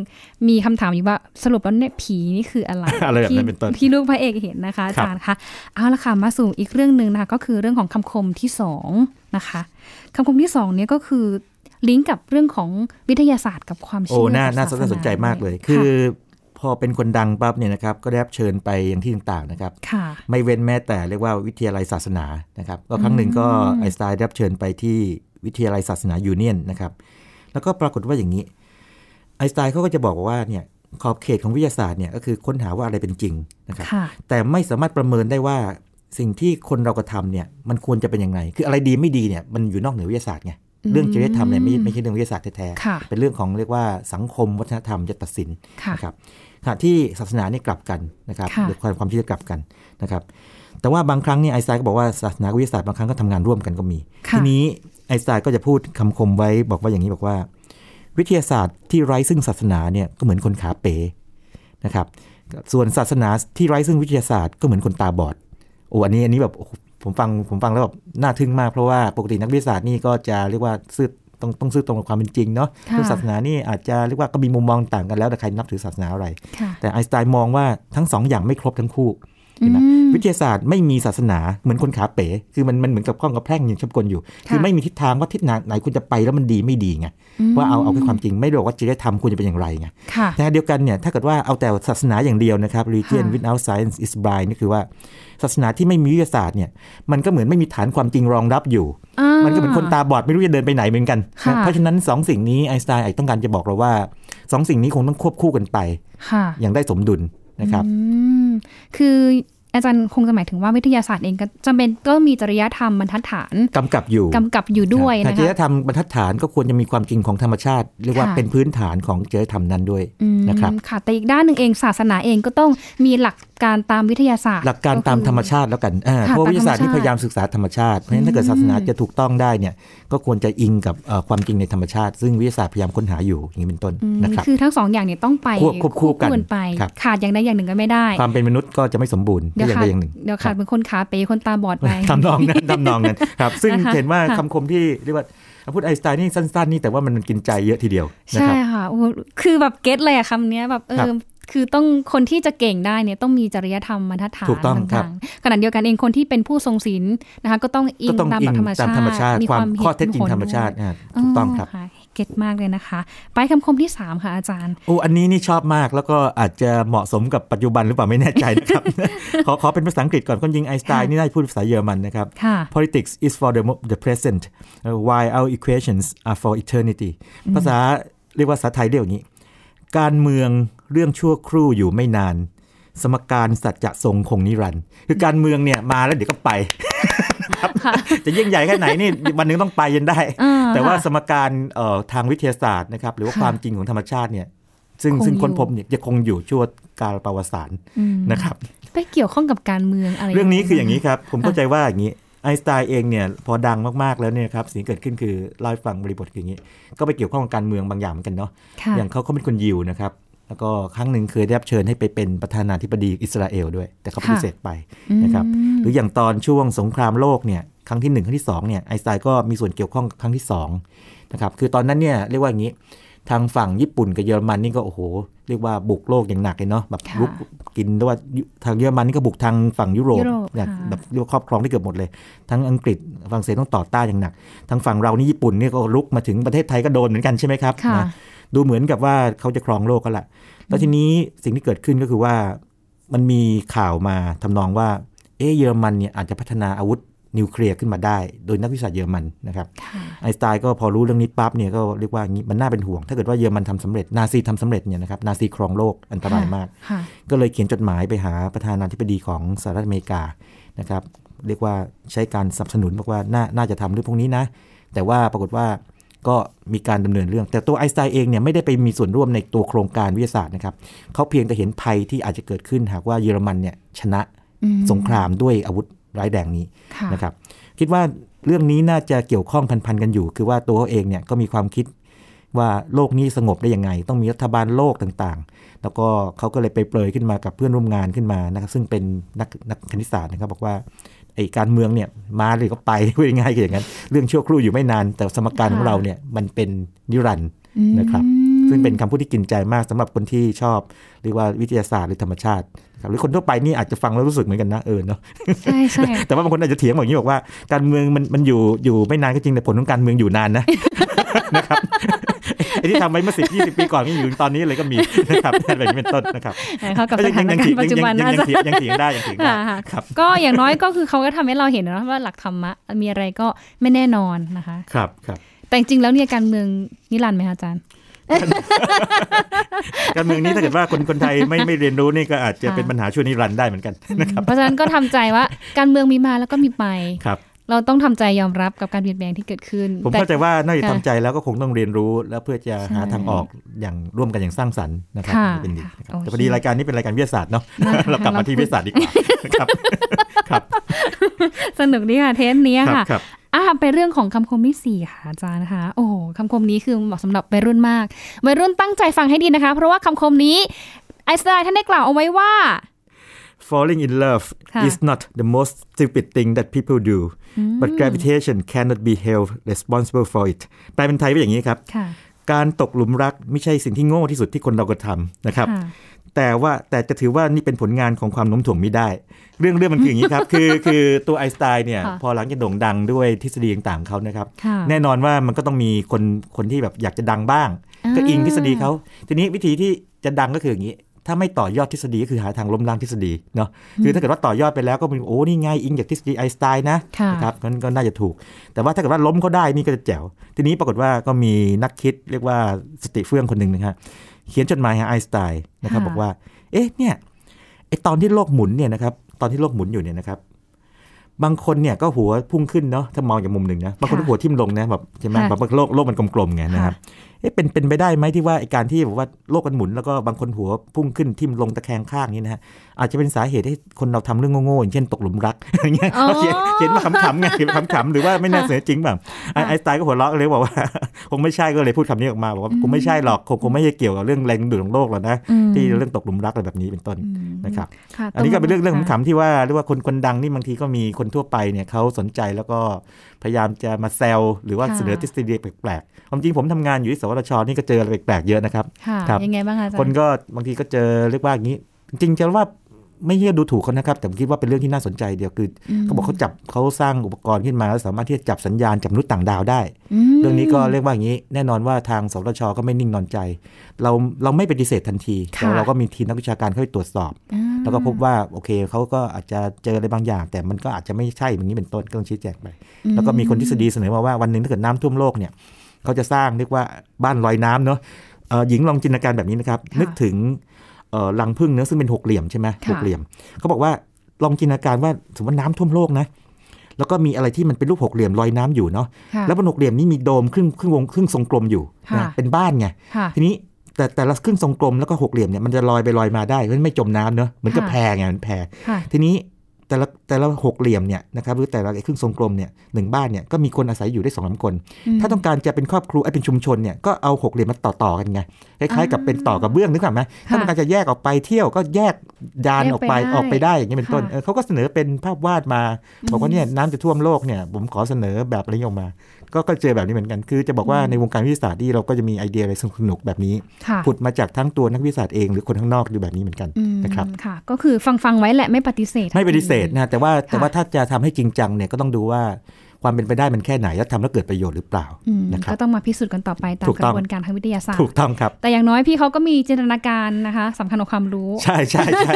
มีคำถามอยู่ว่าสรุปแล้วเนี่ยผีนี่คืออะไรอะไรแบบนั้นที่เป็นต้นที่ลูกพระเอกเห็นนะคะอาครับจารย์คะเอาละค่ะมาสู่อีกเรื่องหนึ่งนะคะก็คือเรื่องของคำคมที่สองนะคะคำคมที่สองเนี่ยก็คือลิงก์กับเรื่องของวิทยาศาสตร์กับความโอ้เชื่อน่ากับน่าศสน่าสนใจมากเลยะคือพอเป็นคนดังปั๊บเนี่ยนะครับก็ได้รับเชิญไปอย่างที่ต่างๆนะครับค่ะไม่เว้นแม้แต่เรียกว่าวิทยาลัยศาสนานะครับ ก็ครั้งหนึ่งก็อืมไอน์สไตน์ได้รับเชิญไปที่ วิทยาลัยศาสนายูเนียนนะครับ แล้วก็ปรากฏว่าอย่างนี้ ไอน์สไตน์เขาก็จะบอกว่าเนี่ยขอบเขตของวิทยาศาสตร์เนี่ยก็คือค้นหาว่าอะไรเป็นจริงนะครับค่ะแต่ไม่สามารถประเมินได้ว่าสิ่งที่คนเรากระทำเนี่ยมันควรจะเป็นยังไง คืออะไรดีไม่ดีเนี่ยมันอยู่นอกเหนือวิทยาศาสตร์ไงอืมเรื่องจริยธรรมเนี่ยไม่ไม่ใช่เรื่องวิทยาศาสตร์แท้ค่ะๆเป็นเรื่องของเรียกว่าสังคมวัฒนธรรมจะตัดสินค่ะนะครับขณะที่ศาสนาเนี่ยกลับกันนะครับค่ะหรือความความเชื่อกลับกันนะครับ แต่ว่าบางครั้งเนี่ยไอน์สไตน์ก็บอกว่าศาสนากับวิทยาศาสตร์บางครั้งก็ทำงานร่วมกันก็มีค่ะทีนี้ ไอน์สไตน์ก็จะพูดคำคมไว้บอกว่าอย่างนี้บอกว่า วิทยาศาสตร์ที่ไร้ซึ่งศาสนาเนี่ยก็เหมือนคนขาเป๋นะครับส่วนศาสนาที่ไร้ซึ่งวิทยาศาสตร์ก็เหมือนคนตาบอดโอ้อันนี้อันนี้แบบโอ้โหผมฟังผมฟังแล้วแบบน่าทึ่งมากเพราะว่าปกตินักวิทยาศาสตร์นี่ก็จะเรียกว่าซื่อต้องต้องซื่อตรงกับความเป็นจริงเนาะค่ะเรื่องศาสนานี่อาจจะเรียกว่าก็มีมุมมองต่างกันแล้วแต่ใครนับถือศาสนาอะไรค่ะแต่ไอน์สไตน์มองว่าทั้งสองอย่างไม่ครบทั้งคู่ เห็นไหมอืมวิทยาศาสตร์ไม่มีศาสนาเหมือนคนขาเป๋ คือมันมันเหมือนกับข้องกับแพร่งอย่างชับกลอยู่ คือไม่มีทิศทางว่าทิศทางไหนคุณจะไปแล้วมันดีไม่ดีไงว่าเอาเอาแค่ความจริงไม่ได้บอกว่าจริยธรรมควรจะเป็นอย่างไรไงค่ะแต่เดียวกันเนี่ยถ้าเกิดว่าเอาแต่ศาสนาอย่างเดียวนะครับ religion ค่ะ without science is blind นี่คือว่าศาสนาที่ไม่มีวิทยาศาสตร์เนี่ยมันก็เหมือนไม่มีฐานความจริงรองรับอยู่อ่ามันก็เหมือนคนตาบอดไม่รู้จะเดินไปไหนเหมือนกันค่ะนะเพราะฉะนั้นสองสิ่งนี้ไอน์สไตน์ต้องการจะบอกเราว่าสองสิ่งนี้คงต้องควบคู่กันไปค่ะอย่างได้สมดุล นะครับอืมคืออาจารย์คงจะหมายถึงว่าวิทยาศาสตร์เองก็จำเป็นต้องมีจริยธรรมบรรทัดฐานกำกับอยู่กำกับอยู่ด้วยถ้านะจริยคะธรรมบรรทัดฐานก็ควรจะมีความจริงของธรรมชาติเรียกว่าค่ะเป็นพื้นฐานของจริยธรรมนั้นด้วยอืมนะครับค่ะแต่อีกด้านหนึ่งเองศาสนาเองก็ต้องมีหลักการตามวิทยาศาสตร์ หลักการตามธรรมชาติแล้วกันอ่าค่ะเพราะวิทยาศาสตร์ตามธรรมชาติที่พยายามศึกษาธรรมชาติ เพราะฉะนั้นถ้าเกิดศาสนาจะถูกต้องได้เนี่ยก็ควรจะอิงกับเอ่อความจริงในธรรมชาติ ซึ่งวิทยาศาสตร์พยายามค้นหาอยู่อย่างนี้เป็นต้นอืมนะครับคือทั้งสองอย่างเนี่ยต้องไปควบควบคู่กันไปครับขาดอย่างใดอย่างหนึ่งก็ไม่ได้ ความเป็นมนุษย์ก็จะไม่สมบูรณ์เดี๋ยวอย่างขาใดดอย่างหนึ่งเดี๋ยวขาดเป็นคนขาเป๋คนตาบอดไปทำนองนั้นทำนองนั้นครับ ซึ่งนะคะเห็นว่าค่ะคำคมที่เรียกว่าพูดไอน์สไตน์นี่สั้น ๆ นี่แต่ว่ามันกินใจเยอะทีเดียวนะใช่ครับค่ะโอ้โหคือแบบเก็ตเลยอะคำเนี้ยแบบเอครัอบ คือต้องคนที่จะเก่งได้เนี่ยต้องมีจริยธรรมบรรทัดฐานถูกต้องครับต่างๆขณะเดียวกันเองคนที่เป็นผู้ทรงศีลนะคะก็ต้องอิก็งต้องตามอิหลังกธรรมตามชาติธรรมชาติ มีความเหข้อเท็จจริงผลธรรมชาติด้วยอ่าถูกต้องครับค่ะเก็ตมากเลยนะคะ ไปคำคมที่สามค่ะอาจารย์โอ้อันนี้นี่ชอบมากแล้วก็อาจจะเหมาะสมกับปัจจุบันหรือเปล่าไม่แน่ใจนะครับ ขอขอเป็นภาษาอังกฤษก่อนคนยิงไอน์สไตน์ค่ะนี่ได้พูดภาษาเยอรมันนะครับค่ะ politics is for the mo- the present uh, while our equations are for eternity ภาษาเรียกว่าภาษาไทยเรียกอย่างนี้ การเมืองเรื่องชั่วครู่อยู่ไม่นาน สมการสัจจะทรงคงนิรันดร์คือการเมืองเนี่ยมาแล้วเดี๋ยวก็ไปครับจะยิ่งใหญ่แค่ไหนนี่วันหนึงต้องไปยันได้อ่าแต่ว่าค่ะสมการเอ่อทางวิทยาศาสตร์นะครับ หรือว่าค่ะความจริงของธรรมชาติเนี่ยซึ่งคงซึ่งค้นอยู่พบเนี่ยจะคงอยู่ชั่วกาลประวัติศาสตร์อืมนะครับ ไปเกี่ยวข้องกับการเมืองอะไร เรื่องนี้คืออย่างนี้นี้ครับ ผมเข้าใจว่าอย่างนี้ ไอน์สไตน์เองเนี่ยพอดังมากๆแล้วเนี่ยครับสิ่งที่เกิดขึ้นคือเล่าให้ฟังบริบทคืออย่างนี้ ก็ไปเกี่ยวข้องกับการเมืองบางอย่างเหมือนกันเนาะค่ะอย่างเขาเขาเป็นคนยิวนะครับแล้วก็ครั้งหนึ่งเคยได้รับเชิญให้ไปเป็นประธานาธิบดีอิสราเอลด้วย แต่เขาปฏิเสธไปนะครับอืมหรืออย่างตอนช่วงสงครามโลกเนี่ยครั้งที่หนึ่งครั้งที่สองเนี่ยไอน์สไตน์ก็มีส่วนเกี่ยวข้องกับครั้งที่สองนะครับคือตอนนั้นเนี่ยเรียกว่าอย่างนี้ ทางฝั่งญี่ปุ่นกับเยอรมันนี่ก็โอ้โห เรียกว่าบุกโลกอย่างหนักเลยเนาะแบบค่ะบุกกินด้วยว่าทางเยอรมันนี่ก็บุกทางฝั่งยุโรปยุโรปเนี่ยค่ะแบบเรียกว่าครอบครองที่เกือบหมดเลย ทั้งอังกฤษฝรั่งเศสต้องต่อต้านอย่างหนัก ทางฝั่งเรานี่ญี่ปุ่นนี่ก็ลุกมาถึงประเทศไทยก็โดนเหมือนกันใช่ไหมครับค่ะนะดูเหมือนกับว่าเขาจะครองโลกก็แหละแล้วทีนี้สิ่งที่เกิดขึ้นก็คือว่ามันมีข่าวมาทำนองว่าเอะเยอรมันเนี่ยอาจจะพัฒนาอาวุธ นิวเคลียร์ขึ้นมาได้ โดยนักวิทยาศาสตร์เยอรมันนะครับค่ะไอน์สไตน์ก็พอรู้เรื่องนี้ปั๊บเนี่ยก็เรียกว่างี้มันน่าเป็นห่วง ถ้าเกิดว่าเยอรมันทำสำเร็จนาซีทำสำเร็จเนี่ยนะครับนาซีครองโลกอันตรายมากค่ะก็เลยเขียนจดหมายไปหาประธานาธิบดีของสหรัฐอเมริกานะครับเรียกว่าใช้การสนับสนุนบอกว่าน่าน่าจะทำเรื่องพวกนี้นะ แต่ว่าปรากฏว่าก็มีการดำเนินเรื่อง แต่ตัวไอน์สไตน์เองเนี่ยไม่ได้ไปมีส่วนร่วมในตัวโครงการวิทยาศาสตร์นะครับเขาเพียงแต่เห็นภัยที่อาจจะเกิดขึ้นหากว่าเยอรมันเนี่ยชนะอืมสงครามด้วยอาวุธ ร้ายแรงนี้ค่ะนะครับ คิดว่าเรื่องนี้น่าจะเกี่ยวข้องพันๆกันอยู่ คือว่าตัวเขาเองเนี่ยก็มีความคิดว่าโลกนี้สงบได้ยังไง ต้องมีรัฐบาลโลกต่างๆ แล้วก็เขาก็เลยไปเปรยขึ้นมากับเพื่อนร่วมงานขึ้นมานะครับ ซึ่งเป็นนักนักคณิตศาสตร์นะครับบอกว่าไอ้การเมืองเนี่ยมาหรือก็ไปพูดง่ายๆก็อย่างนั้น เรื่องชั่วครู่อยู่ไม่นาน แต่สมการของเราเนี่ยมันเป็นนิรันดร์อืมนะครับ ซึ่งเป็นคำพูดที่กินใจมากสำหรับคนที่ชอบ เรียกว่าวิทยาศาสตร์หรือธรรมชาติ นะครับหรือคนทั่วไปนี่อาจจะฟังแล้วรู้สึกเหมือนกันนะเออเนาะใช่ใช่แต่ว่าบางคนอาจจะเถียงแบบนี้บอกว่าการเมืองมันมันอยู่อยู่ไม่นานก็จริงแต่ผลของการเมืองอยู่นานนะนะครับไอ้ที่ทำไว้เมื่อสิบยี่สิบปีก่อนก็อยู่ถึงตอนนี้เลยก็มีนะครับแบบนี้เป็นต้นนะครับเข้ากับสยังถานยังการเถียณ์งปัจจุบันยังนะยังอาจารเถียงย์ยังเถียงได้ยังเถียงได้ค่ะครับก็อย่างน้อยก็คือเขาก็ทำให้เราเห็นนะว่าหลักธรรมะมีอะไรก็ไม่แน่นอนนะคะ ครับครับแต่จริงๆแล้วเนี่ยการเมืองนิรันดร์ไหมคะอาจารย์ การเมืองนี้ถ้าเกิดว่าคนคนไทยไม่ไม่เรียนรู้นี่ก็อาจจะเป็นค่ะปัญหาชั่วนิรันดร์ได้เหมือนกันนะครับเพราะฉะนั้นก็ทำใจว่าการเมืองมีมาแล้วก็มีไปครับเราต้องทำใจยอมรับกับการเปลี่ยนแปลงที่เกิดขึ้น ผมแต่เข้าใจว่านอกจากค่ะทำใจแล้วก็คงต้องเรียนรู้ แล้วเพื่อจะหาใช่ทางออกอย่างร่วมกันอย่างสร้างสรรค์นะครับค่ะเป็นดีนะครับโอเคแต่พอดีรายการนี้เป็นรายการวิทยาศาสตร์เนาะนะคะเรากลับมาที่วิทยาศาสตร์ดีกว่าครับครับ สนุกดีค่ะเทสต์เนี้ยครับค่ะครับ อ่าไปเรื่องของคำคมที่สี่ค่ะอาจารย์นะคะ โอ้โหคำคมนี้คือเหมาะสำหรับวัยรุ่นมากวัยรุ่นตั้งใจฟังให้ดีนะคะ เพราะว่าคำคมนี้ไอน์สไตน์ท่านได้กล่าวเอาไว้ว่า falling in love ค่ะ is not the most stupid thing that people do but gravitation cannot be held responsible for it แปลเป็นไทยว่าอย่างนี้ครับค่ะ การตกหลุมรักไม่ใช่สิ่งที่โง่ที่สุดที่คนเรากระทำนะครับค่ะแต่ว่าแต่จะถือว่านี่เป็นผลงานของความโน้มถ่วงไม่ได้ เรื่องเรื่องมันคืออย่างนี้ครับ คือคือตัวไอน์สไตน์เนี่ยค่ะพอหลังจากโด่งดังด้วยทฤษฎีต่างๆของเขานะครับค่ะแน่นอนว่ามันก็ต้องมีคนคนที่แบบอยากจะดังบ้างอ่าก็อิงทฤษฎีเขาทีนี้วิธีที่จะดังก็คืออย่างนี้ ถ้าไม่ต่อยอดทฤษฎีก็คือหาทางล้มล้างทฤษฎีเนาะคือถ้าเกิดว่าต่อยอดไปแล้วก็เป็นโอ้นี่ไงอิงจากทฤษฎีไอน์สไตน์นะค่ะนะครับงั้นก็น่าจะถูก แต่ว่าถ้าเกิดว่าล้มเขาได้นี่ก็จะแจ๋ว ทีนี้ปรากฏว่าก็มีนักคิดเรียกว่าสติเฟื่องคนหนึ่งนะฮะเขียนจดหมายหาไอน์สไตน์นะครับค่ะบอกว่า เอ๊ะเนี่ยไอตอนที่โลกหมุนเนี่ยนะครับตอนที่โลกหมุนอยู่เนี่ยนะครับบางคนเนี่ยก็หัวพุ่งขึ้นเนาะถ้ามองจากมุมหนึ่งนะบางคนก็หัวทิ่มลงนะแบบใช่ไหมค่ะแบบโลกโลกมันกลมๆไงนะครับเอ๊ะเป็นเป็นไปได้ไหมที่ว่าไอการที่แบบว่าโลกมันหมุนแล้วก็บางคนหัวพุ่งขึ้นทิ่มลงตะแคงข้างนี้นะฮะอาจจะเป็นสาเหตุให้คนเราทำเรื่องโง่ๆอย่างเช่นตกหลุมรักอย่างเงี้ยอ๋อเขาเขียนเขียนมาขำๆไงเขียนมาขำๆหรือว่าไม่น่าเสียจริงแบบไอไอน์สไตน์ก็หัวเราะเลยบอกว่าคงไม่ใช่ก็เลยพูดคำนี้ออกมาบอกว่าคงไม่ใช่หรอกคงคงไม่ใช่เกี่ยวกับเรื่องแรงดึงดูดของโลกหรอกนะอืมที่เรื่องตกหลุมรักอะไรแบบนี้เป็นต้นอืมนะครับค่ะอันนี้ก็เป็นเรื่องเรื่องค่ะขำๆที่ว่าเรียกว่าคนคนดังนี่บางทีก็มีคนทั่วไปเนี่ยเขาสนใจแล้วก็พยายามจะมาแซวหรือว่าค่ะเสนอทฤษฎีแปลกๆความจริงผมทำงานอยู่ที่สวทชนี่ก็เจออะไรแปลกๆเยอะนะครับค่ะครับยังไงบ้างคะอาจารย์คนก็บางทีก็เจอเรียกว่าอย่างนี้ จริงๆจะว่า ไม่ใช่ดูถูกเขานะครับ แต่ผมคิดว่าเป็นเรื่องที่น่าสนใจเดียวคืออเขาบอกเขาจับเขาสร้างอุปกรณ์ขึ้นมาแล้วสามารถที่จะจับสัญญาณจับมนุษย์ต่างดาวได้มเรื่องนี้ก็เรียกว่าอย่างนี้ แน่นอนว่าทางสวทชก็ไม่นิ่งนอนใจ เราเราไม่ปฏิเสธทันทีค่ะแต่เราก็มีทีมนักวิชาการเข้าไปตรวจสอบอ่าแล้วก็พบว่าโอเคเขาก็อาจจะเจออะไรบางอย่าง แต่มันก็อาจจะไม่ใช่อย่างนี้เป็นต้นก็ต้องชี้แจงไป แล้วก็มีคนทฤษฎีเสนอมาว่าวันหนึ่งถ้าเกิดน้ำท่วมโลกเนี่ยเขาจะสร้างเรียกว่าบ้านลอยน้ำเนาะเอ่อหญิงลองจินตนาการแบบนี้นะครับค่ะนึกถึงเอ่อ รังผึ้งเนื้อะซึ่งเป็นหกเหลี่ยมใช่ไหมค่ะหกเหลี่ยมเขาบอกว่าลองจินตนาการว่าสมมติว่าน้ำท่วมโลกนะแล้วก็มีอะไรที่มันเป็นรูปหกเหลี่ยมลอยน้ำอยู่เนาะค่ะแล้วบนหกเหลี่ยมนี้มีโดมครึ่งครึ่งวงครึ่งทรงกลมอยู่ค่ะนะเป็นบ้านไงค่ะทีนี้แต่แต่ละครึ่งทรงกลมแล้วก็หกเหลี่ยมเนี่ยมันจะลอยไปลอยมาได้เพราะฉะนั้นไม่จมน้ำเนอะเหมือนกับค่ะแพไงมันแพค่ะทีนี้ แต่ละแต่ละหกเหลี่ยมเนี่ยนะครับหรือแต่ละครึ่งทรงกลมเนี่ยหนึ่งบ้านเนี่ยก็มีคนอาศัยอยู่ได้สองสามคน ถ้าต้องการจะเป็นครอบครัวไอ้เป็นชุมชนเนี่ยก็เอาหกเหลี่ยมมาต่อต่อๆกันไงคล้ายๆกับเป็นต่อกระเบื้องนึกภาพไหมถ้าต้องการจะแยกออกไปเที่ยวก็แยกดานออกไปแยกไปได้ออกไปได้อย่างนี้เป็นต้นค่ะเออเขาก็เสนอเป็นภาพวาดมา บอกว่าเนี่ยน้ำจะท่วมโลกเนี่ยผมขอเสนอแบบอะไรนี้ออกมา ก็ก็เจอแบบนี้เหมือนกัน คือจะบอกว่าในวงการวิทยาศาสตร์ที่เราก็จะมีไอเดียอะไรสนุกๆแบบนี้ค่ะผุดมาจากทั้งตัวนักวิทยาศาสตร์เองหรือคนข้างนอกดูแบบนี้เหมือนกันอืมนะครับค่ะก็คือฟังฟังๆไว้แหละไม่ปฏิเสธ ไม่ปฏิเสธนะแต่ว่าแต่ค่ะว่าถ้าจะทำให้จริงจังเนี่ยก็ต้องดูว่า ความเป็นไปได้มันแค่ไหนแล้วทำแล้วเกิดประโยชน์หรือเปล่าอืมนะครับก็ต้องมาพิสูจน์กันต่อไปตามถูกกต้ระองบวนการทางวิทยาศาสตถูร์กต้องครับ แต่อย่างน้อยพี่เขาก็มีจินตนาการนะคะสำคัญของความรู้ ใช่ใช่ใช่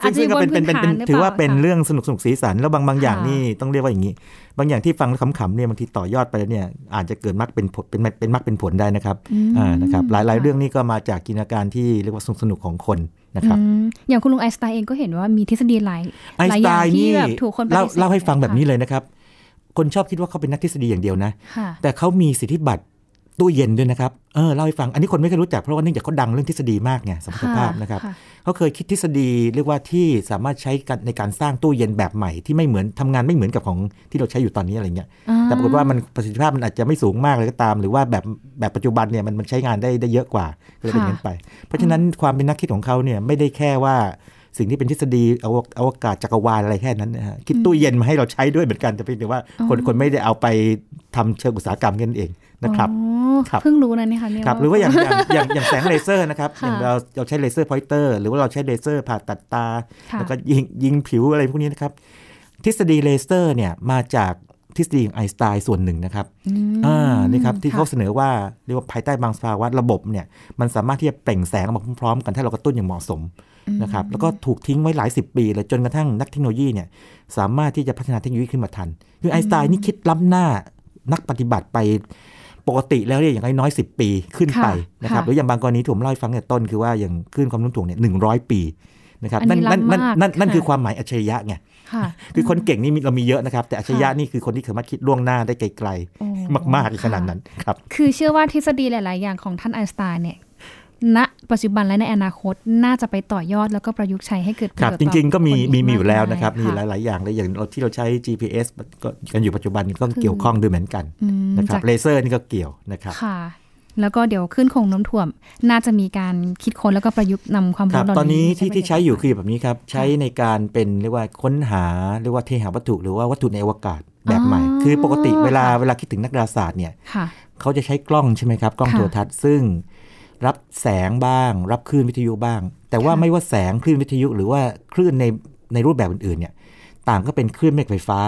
อาจจะซึ่งก็เป็นอยู่บนเป็นเป็นพื้นฐานหรือเปล่าถือว่าเป็นค่ะเรื่องสนุกสนุกสีสันแล้วบางบางอย่างค่ะนี่ต้องเรียกว่าอย่างนี้ บางอย่างที่ฟังแล้วขำๆเนี่ยบางทีต่อยอดไปแล้วเนี่ยอาจจะเกิดมรรคเป็นผลเป็นเป็นมรรคเป็นผลได้นะครับอืมอ่านะครับหลายหลายค่ะเรื่องนี่ก็มาจากจินตนาการที่เรียกว่าสนุกสนุกของคนนะครับอืมอย่างคุณลุงไอน์สไตน์เองก็เห็นว่ามีทฤษฎีหลายไอน์หลาสยไตอย่างน์ที่นี่แบบถูกคนปฏิเล่าเสธเล่าให้ฟังแบบนี้ค่ะเลยนะครับ คนชอบคิดว่าเขาเป็นนักทฤษฎีอย่างเดียวนะค่ะแต่เขามีสิทธิบัตรตู้เย็นด้วยนะครับ เออเล่าให้ฟัง อันนี้คนไม่เคยรู้จักเพราะว่าเนื่องจากเขาดังเรื่องทฤษฎีมากไงสมรรถภาพนะครับ เขาเคยคิดทฤษฎีเรียกว่าที่สามารถใช้กันในการสร้างตู้เย็นแบบใหม่ที่ไม่เหมือนทำงานไม่เหมือนกับของที่เราใช้อยู่ตอนนี้อะไรเงี้ยอ่แต่ปรากฏว่ามันประสิทธิภาพมันอาจจะไม่สูงมากเลยก็ตาม หรือว่าแบบแบบปัจจุบันเนี่ยมันมันใช้งานได้ได้เยอะกว่าก็เลยเป็นอย่างนั้นไป เพราะฉะนั้นความเป็นนักคิดของเขาเนี่ยไม่ได้แค่ว่า สิ่งที่เป็นทฤษฎีอวกอวกาศจักรวาลอะไรแค่นั้นนะฮะคิดตู้เย็นมาให้เราใช้ด้วยเหมือนกันแต่เพียงแต่ว่าคนคนไม่ได้เอาไปทำเชิงอุตสาหกรรมกันเองนะครับอ๋อครับเพิ่งรู้นะเนี่ยค่ะเนี่ยครับหรือว่าอย่างอย่างอย่างอย่างแสงเลเซอร์นะครับค่ะอย่างเราเราใช้เลเซอร์ pointer หรือว่าเราใช้เลเซอร์ผ่าตัดตาค่ะแล้วก็ยิงยิงผิวอะไรพวกนี้นะครับทฤษฎีเลเซอร์เนี่ยมาจากทฤษฎีของไอน์สไตน์ส่วนหนึ่งนะครับอืมอ่า นี่ครับ ที่ค่ะเขาเสนอว่าเรียกว่าภายใต้บางสภาวะระบบเนี่ย มันสามารถที่จะเปล่งแสงออกมาพร้อมๆ กันถ้าเรากระตุ้นอย่างเหมาะสม นะครับแล้วก็ถูกทิ้งไว้หลายสิบปีเลยจนกระทั่งนักเทคโนโลยีเนี่ยสามารถที่จะพัฒนาเทคโนโลยีขึ้นมาทัน คือไอน์สไตน์นี่คิดล้ำหน้านักปฏิบัติไปปกติแล้วเนี่ยอย่างน้อยๆสิปีขึ้นไปค่ะนะครับค่ะหรืออย่างบางกรณีที่ผมเล่าให้ฟังเนี่ยต้นคือว่าอย่างคลื่นความโน้มถ่วงเนี่ยหนึ่งร้อยปีนะครับอันนี้นั่นนั่นล้ำมากนั่นนั่นค่ะคือความหมายอัจฉริยะไงค่ะคือคนเก่งนี่มีเรามีเยอะนะครับ แต่อัจฉริยะค่ะนี่คือคนที่สามารถคิดล่วงหน้าได้ไกลโอ้ๆมากๆขนาดนั้นครับคือเชื่อว่าทฤษฎีหลาย ๆ อย่างของท่านไอน์สไตน์เนี่ย ณปัจจุบันและในอนาคตน่าจะไปต่อยอดแล้วก็ประยุกต์ใช้ให้เกิดประคโยรับชน์จริง ๆ ก็มีต่อมีคนมีอยู่แล้วนะครับมากมีมายหลาย ๆ อย่างเลยอย่างเราที่เราใช้ GPS ก็กันอยู่ปัจจุบันก็เกี่ยวข้องด้วยเหมือนกันอืมนะครับจากเลเซอร์นี่ก็เกี่ยวนะครับค่ะแล้วก็เดี๋ยวขึ้นคงโน้มถ่วงน่าจะมีการคิดค้นแล้วก็ประยุกต์นำความครัรู้บเหล่าตอนนี้ที่ไปที่ใช้อยู่ประคือแบบนี้ครับ ใช้ในการเป็นเรียกว่าค้นหาเรียกว่าเทหวัตถุหรือว่าวัตถุในอวกาศแบบใหม่ คือปกติเวลาเวลาคิดถึงนักดาราศาสตร์เนี่ยค่ะเขาจะใช้กล้องใช่ไหมครับ กล้องค่ะโทรทัศน์ซึ่ง รับแสงบ้าง รับคลื่นวิทยุบ้าง แต่ว่าค่ะไม่ว่าแสงคลื่นวิทยุหรือว่าคลื่นในในรูปแบบอื่นๆเนี่ยต่างก็เป็นคลื่นแม่เหล็กไฟฟ้า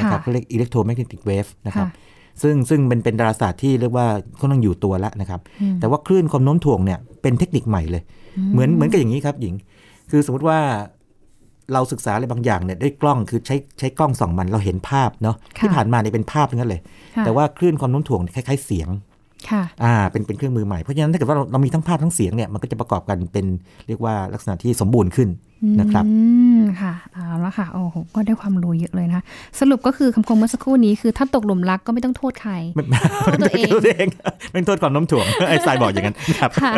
นะครับเขาเรียก electromagnetic wave นะครับค่ะซึ่งซึ่งเป็นเป็นดาราศาสตร์ที่เรียกว่าค่อนข้างอยู่ตัวแล้วนะครับอืมแต่ว่าคลื่นความโน้มถ่วงเนี่ยเป็นเทคนิคใหม่เลย เหมือนเหมือนกับอย่างนี้ครับหญิง คือสมมติว่าเราศึกษาอะไรบางอย่างเนี่ยด้วยกล้องคือใช้ใช้กล้องส่องมันเราเห็นภาพเนาะค่ะที่ผ่านมาเนี่ยเป็นภาพทั้งนั้นเลยค่ะแต่ว่าคลื่นความโน้มถ่วงคล้ายๆเสียง ค่ะอ่าเป็นเป็นเครื่องมือใหม่ เพราะฉะนั้นถ้าเกิดว่าเราเรามีทั้งภาพทั้งเสียงเนี่ยมันก็จะประกอบกันเป็นเรียกว่าลักษณะที่สมบูรณ์ขึ้นนะครับอืมค่ะเอาละค่ะโอ้โหก็ได้ความรู้เยอะเลยนะคะสรุปก็คือคำคมเมื่อสักครู่นี้คือถ้าตกหลุมรักก็ไม่ต้องโทษใครไม่โทษตัวเองตัวเองเป็นโทษความโน้มถ่วงไอ้สายบอกอย่างนั้นครับค่ะ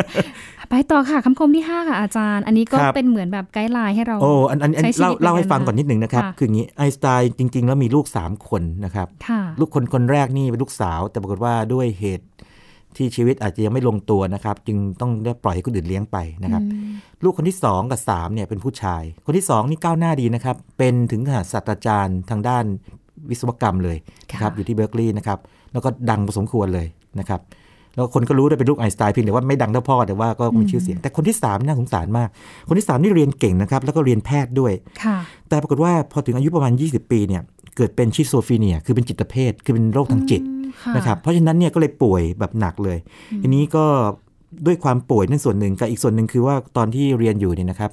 ไปต่อค่ะคำคมที่ 5 ค่ะอาจารย์ อันนี้ก็ครับเป็นเหมือนแบบไกด์ไลน์ให้เราโอ้อันอันอันใช้ชีวิตเล่าเล่าให้ในการฟังก่อนนิดหนึ่งนะครับค่ะคืออย่างนี้ไอน์สไตน์จริง ๆ แล้วมีลูก 3 คนนะครับค่ะลูกคนคนแรกนี่เป็นลูกสาว แต่ปรากฏว่าด้วยเหตุ ที่ชีวิตอาจจะยังไม่ลงตัวนะครับ จึงต้องได้ปล่อยให้คนอื่นเลี้ยงไปนะครับ ลูกคนที่ 2 กับ3เนี่ยเป็นผู้ชาย คนที่ 2 นี่ก้าวหน้าดีนะครับ เป็นถึงขนาดศาสตราจารย์ทางด้านวิศวกรรมเลยนะครับค่ะอยู่ที่เบอร์กลีย์นะครับแล้วก็ดังพอสมควรเลยนะครับแล้วคนก็รู้ด้วยเป็นลูกไอน์สไตน์เพียงแต่ว่าไม่ดังเท่าพ่อแต่ว่าก็มีชื่อเสียง แต่คนที่3น่าสงสารมาก คนที่3นี่เรียนเก่งนะครับแล้วก็เรียนแพทย์ด้วยค่ะแต่ปรากฏว่าพอถึงอายุประมาณ 20 ปีเนี่ย เกิดเป็น schizophrenia คือเป็นจิตเภท คือเป็นโรคทางจิตค่ะนะครับ เพราะฉะนั้นเนี่ยก็เลยป่วยแบบหนักเลย ทีนี้ก็ด้วยความป่วยนั่นส่วนหนึ่งกับอีกส่วนหนึ่งคือว่าตอนที่เรียนอยู่เนี่ยนะครับ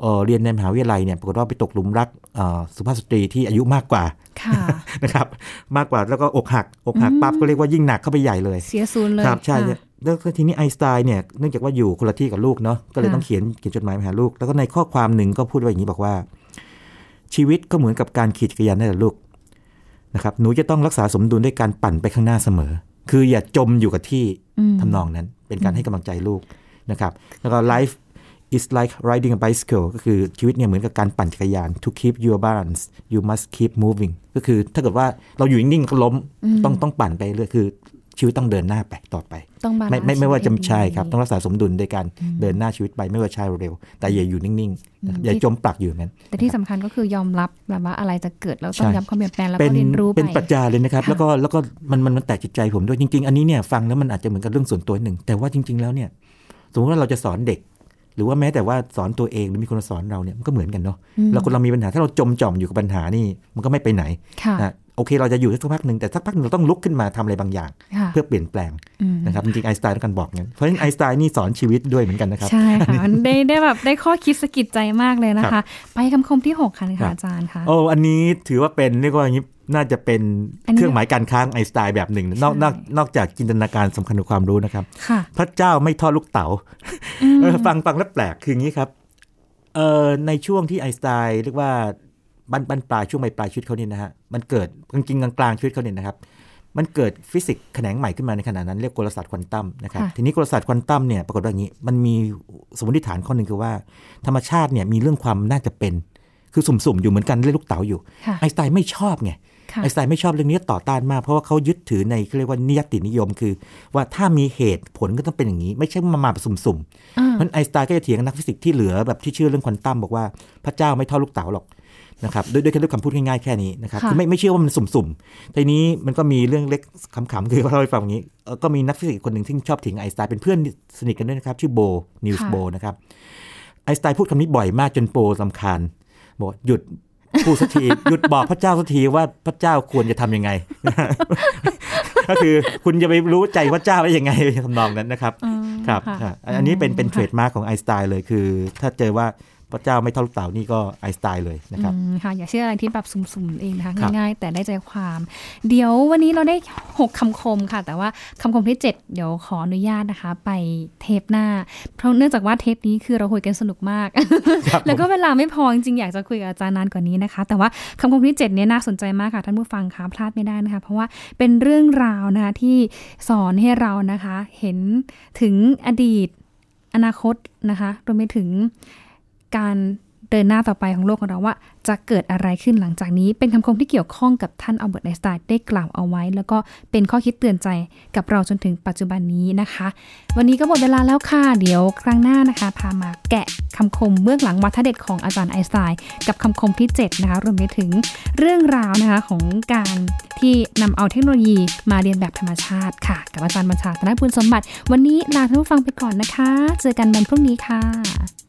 เอ่อเรียนในมหาวิทยาลัยเนี่ยปรากฏว่าไปตกหลุมรักเอ่อสุภาพสตรีที่อายุมากกว่าค่ะนะครับ มากกว่าแล้วก็อกหักอกหักปั๊บก็เรียกว่ายิ่งหนักเข้าไปใหญ่เลย เสียศูนย์เลยครับใช่ค่ะเนี่ยแล้วทีนี้ไอน์สไตน์เนี่ยเนื่องจากว่าอยู่คนละที่กับลูกเนาะก็เลยค่ะต้องเขียนเขียนจดหมายมาหาลูก แล้วก็ในข้อความหนึ่งก็พูดไว้อย่างนี้บอกว่า ชีวิตก็เหมือนกับการขี่จักรยานนั่นแหละลูกนะครับหนูจะต้องรักษาสมดุลด้วยการปั่นไปข้างหน้าเสมอ คืออย่าจมอยู่กับที่อืมทำนองนั้น เป็นการให้กำลังใจลูกนะครับแล้วก็ life it's like riding a bicycle ก็คือชีวิตเนี่ยเหมือนกับการปั่นจักรยาน to keep your balance you must keep moving ก็คือถ้าเกิดว่าเราอยู่นิ่งๆก็ล้มต้องต้องปั่นไปเรื่อยคือ ชีวิตต้องเดินหน้าไปต่อไป ต้องบาไม่ลานซ์ไม่ไม่ว่าจะชีวิตใช่ครับดีต้องรักษาสมดุลโดยการเดินหน้าชีวิตไปไม่ว่าช้าหรือเร็ว แต่อย่าอยู่นิ่งๆนะครับอย่าจมปลักอยู่อย่างนั้น แต่ที่สำคัญก็คือยอมรับแบบว่าอะไรจะเกิดแล้วต้องใช่ยอมความเปลี่ยนแปลงแล้วเป็ก็นเรียนรู้ไปเป็นปรัชญาเลยนะครับค่ะแล้วก็แล้วก็มันมันมันแตกจิตใจผมด้วยจริง ๆ อันนี้เนี่ยฟังแล้วมันอาจจะเหมือนกับเรื่องส่วนตัวหนึ่ง แต่ว่าจริง ๆ แล้วเนี่ย สมมติว่าเราจะสอนเด็กหรือว่าแม้แต่ว่าสอนตัวเองหรือมีคนมาสอนเราเนี่ยมันก็เหมือนกันเนาะเราคนเรามีปัญหาถ้าเราจมจ่อมอยู่กับปัญหานี่มันก็ไม่ไปไหนค่ะนะ โอเค เราจะอยู่สักพักหนึ่งแต่สักพักหนึ่งเราต้องลุกขึ้นมาทำอะไรบางอย่างค่ะเพื่อเปลี่ยนแปลงอืมนะครับจริงๆไอน์สไตน์ต้องการบอกงั้นเพราะฉะนั้นไอน์สไตน์นี่สอนชีวิตด้วยเหมือนกันนะครับ ใช่ค่ะมันได้ได้แบบได้ข้อคิดสะกิดใจมากเลยนะครัคะบไปคำคมที่หกค่ะครับ ค่ะ อาจารย์ค่ะโอ้อันนี้ถือว่าเป็นเรียกว่าอย่างนี้น่าจะเป็นอันนี้เครื่องหมายการค้าของไอน์สไตน์แบบหนึ่ง นอกใช่นอกนอกจากจินตนาการสำคัญกว่าความรู้นะครับค่ะพระเจ้าไม่ทอดลูกเต๋าเออฟังฟังแล้วแปลกคืออย่างนี้ครับเอ่อในช่วงที่ไอน์สไตน์เรียกว่า บั้นบั้นปลายช่วงปลายปลายชีวิตเขาเนี่ยนะฮะมันเกิดจริงๆกลางๆชีวิตเขาเนี่ยนะครับมันเกิดฟิสิกส์แขนงใหม่ขึ้นมาในขณะนั้นเรียกกลศาสตร์ควอนตัมนะครับค่ะทีนี้กลศาสตร์ควอนตัมเนี่ยปรากฏว่าอย่างนี้มันมีสมมติฐานข้อหนึ่งคือว่า ธรรมชาติเนี่ยมีเรื่องความน่าจะเป็นคือสุ่มๆอยู่เหมือนกันเล่นลูกเต๋าอยู่ค่ะไอน์สไตน์ไม่ชอบไงค่ะไอน์สไตน์ไม่ชอบเรื่องนี้ต่อต้านมากเพราะว่าเขายึดถือในเขาเรียกว่านิยตินิยมคือ ว่าถ้ามีเหตุผลก็ต้องเป็นอย่างนี้ ไม่ใช่มามาแบบสุ่มๆอ่าเพราะฉะนั้นไอน์สไตน์ก็จะเถียงกับนักฟิสิกส์ที่เหลือแบบที่เชื่อเรื่องควอนตัมบอกว่าพระเจ้าไม่ทอดลูกเต๋าหรอก นะครับด้วยด้วยแค่ด้วยคำพูดง่ายๆแค่นี้นะครับค่ะคือไม่ไม่เชื่อว่ามันสุ่มๆทีนี้มันก็มีเรื่องเล็กขำๆคือเขาเล่าให้ฟังอย่างนี้เอ่อก็มีนักฟิสิกส์คนหนึ่งที่ชอบเถียงไอน์สไตน์เป็นเพื่อนสนิทกันด้วยนะครับ ชื่อนีลส์ บอร์นะครับไอน์สไตน์พูดคำนี้บ่อยมากจนบอร์รำคาญบอกหยุดพูดสักทีหยุดบอกพระเจ้าสักทีว่าพระเจ้าควรจะทำยังไง ก็คือคุณจะไปรู้ใจพระเจ้าได้ยังไงทำนองนั้นนะครับอืมครับค่ะอะอันนี้เป็นเป็นเทรค่ะดมาร์กของไอน์สไตน์เลยคือ ถ้าเจอว่า พระเจ้าไม่ทอดลูกเต๋านี่ก็ไอน์สไตน์เลยนะครับอืมค่ะอย่าเชื่ออะไรที่แบบสุ่มๆเองนะคะครับง่ายๆแต่ได้ใจความ เดี๋ยววันนี้เราได้ 6คำคมค่ะ แต่ว่าคำคมที่ 7 เดี๋ยวขออนุญาตนะคะ ไปเทปหน้า เพราะเนื่องจากว่าเทปนี้คือเราคุยกันสนุกมาก แล้วก็เวลาไม่พอจริงๆอยากจะคุยกับอาจารย์นานกว่านี้นะคะ แต่ว่าคำคมที่ 7 เนี่ยน่าสนใจมากค่ะท่านผู้ฟังคะพลาดไม่ได้นะคะ เพราะว่าเป็นเรื่องราวนะคะที่สอนให้เรานะคะ เห็นถึงอดีตอนาคตนะคะรวมไปถึง การเดินหน้าต่อไปของโลกของเราว่า จะเกิดอะไรขึ้นหลังจากนี้ เป็นคำคมที่เกี่ยวข้องกับท่านอัลเบิร์ตไอน์สไตน์ได้กล่าวเอาไว้ แล้วก็เป็นข้อคิดเตือนใจกับเราจนถึงปัจจุบันนี้นะคะ วันนี้ก็หมดเวลาแล้วค่ะ เดี๋ยวครั้งหน้านะคะ พามาแกะคำคมเบื้องหลังวัฒเด็ดของอาจารย์ไอน์สไตน์กับคำคมที่ 7 นะคะ รวมไปถึงเรื่องราวนะคะของการที่นำเอาเทคโนโลยีมาเรียนแบบธรรมชาติค่ะ กับอาจารย์บัญชาธนบุญสมบัติ วันนี้ลาท่านผู้ฟังไปก่อนนะคะ เจอกันวันพรุ่งนี้ค่ะ